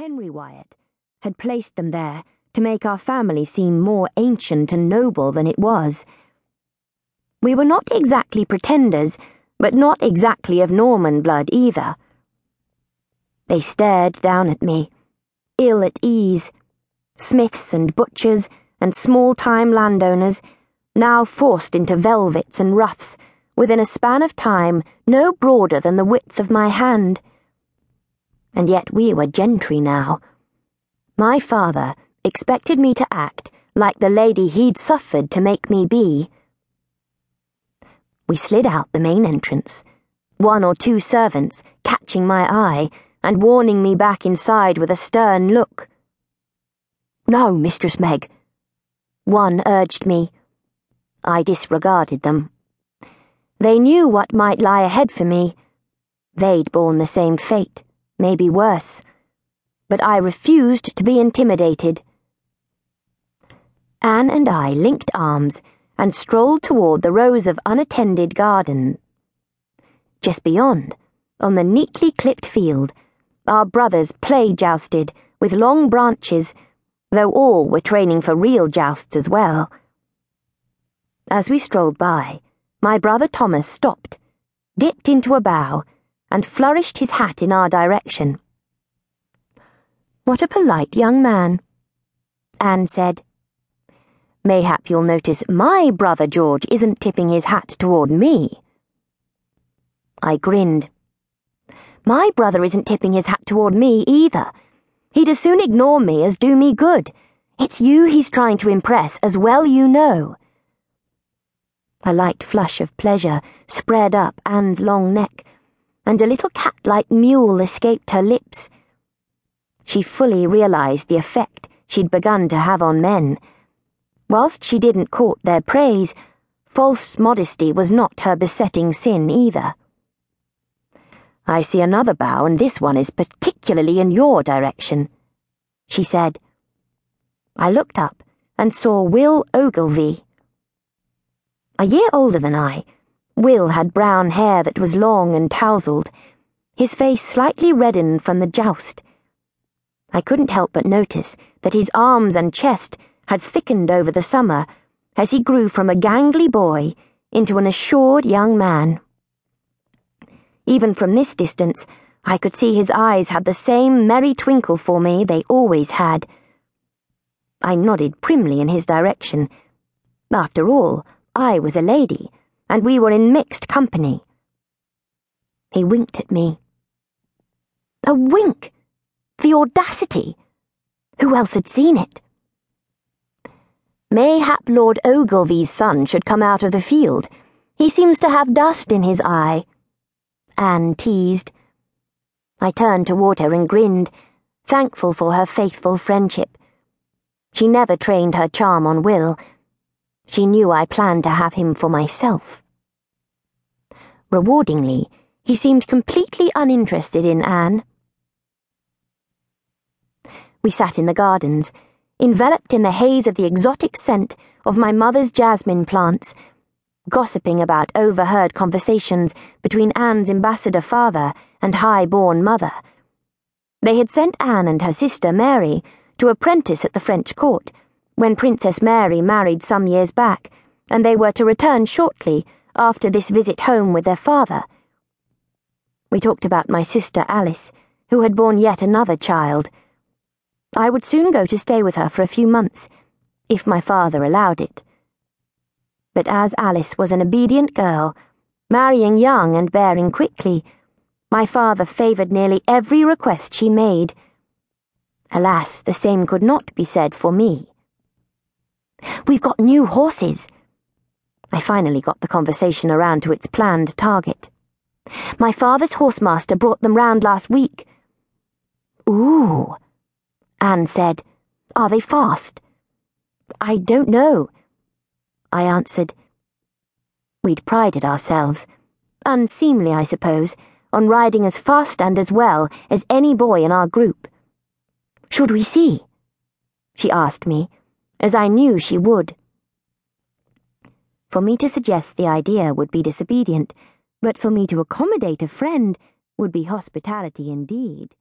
Henry Wyatt, had placed them there to make our family seem more ancient and noble than it was. We were not exactly pretenders, but not exactly of Norman blood either. They stared down at me, ill at ease. Smiths and butchers and small time landowners, now forced into velvets and ruffs within a span of time no broader than the width of my hand. And yet we were gentry now. My father expected me to act like the lady he'd suffered to make me be. We slid out the main entrance, one or two servants catching my eye and warning me back inside with a stern look. No, Mistress Meg. One urged me. I disregarded them. They knew what might lie ahead for me. They'd borne the same fate, maybe worse. But I refused to be intimidated. Anne and I linked arms and strolled toward the rows of unattended garden. Just beyond, on the neatly clipped field, our brothers play jousted with long branches, though all were training for real jousts as well. As we strolled by, my brother Thomas stopped, dipped into a bow, and flourished his hat in our direction. What a polite young man, Anne said. Mayhap you'll notice my brother George isn't tipping his hat toward me. I grinned. My brother isn't tipping his hat toward me either. He'd as soon ignore me as do me good. It's you he's trying to impress, as well you know. A light flush of pleasure spread up Anne's long neck, and a little cat like mewl escaped her lips. She fully realized the effect she'd begun to have on men. Whilst she didn't court their praise, false modesty was not her besetting sin either. I see another bow, and this one is particularly in your direction, she said. I looked up and saw Will Ogilvy. A year older than I, Will had brown hair that was long and tousled, his face slightly reddened from the joust. I couldn't help but notice that his arms and chest had thickened over the summer as he grew from a gangly boy into an assured young man. Even from this distance, I could see his eyes had the same merry twinkle for me they always had. I nodded primly in his direction. After all, I was a lady, and we were in mixed company. He winked at me. A wink! The audacity! Who else had seen it? Mayhap Lord Ogilvy's son should come out of the field. He seems to have dust in his eye. Anne teased. I turned toward her and grinned, thankful for her faithful friendship. She never trained her charm on Will. She knew I planned to have him for myself. Rewardingly, he seemed completely uninterested in Anne. We sat in the gardens, enveloped in the haze of the exotic scent of my mother's jasmine plants gossiping about overheard conversations between Anne's ambassador father and high-born mother. They had sent Anne and her sister Mary to apprentice at the French court when Princess Mary married some years back, and they were to return shortly after this visit home with their father. We talked about my sister Alice, who had borne yet another child. I would soon go to stay with her for a few months, if my father allowed it but as Alice was an obedient girl, marrying young and bearing quickly, my father favoured nearly every request she made. Alas, the same could not be said for me. We've got new horses. I finally got the conversation around to its planned target. My father's horsemaster brought them round last week. Ooh, Anne said. Are they fast? I don't know. I answered. We'd prided ourselves, unseemly, I suppose, on riding as fast and as well as any boy in our group. Should we see? She asked me, as I knew she would. For me to suggest the idea would be disobedient, but for me to accommodate a friend would be hospitality indeed.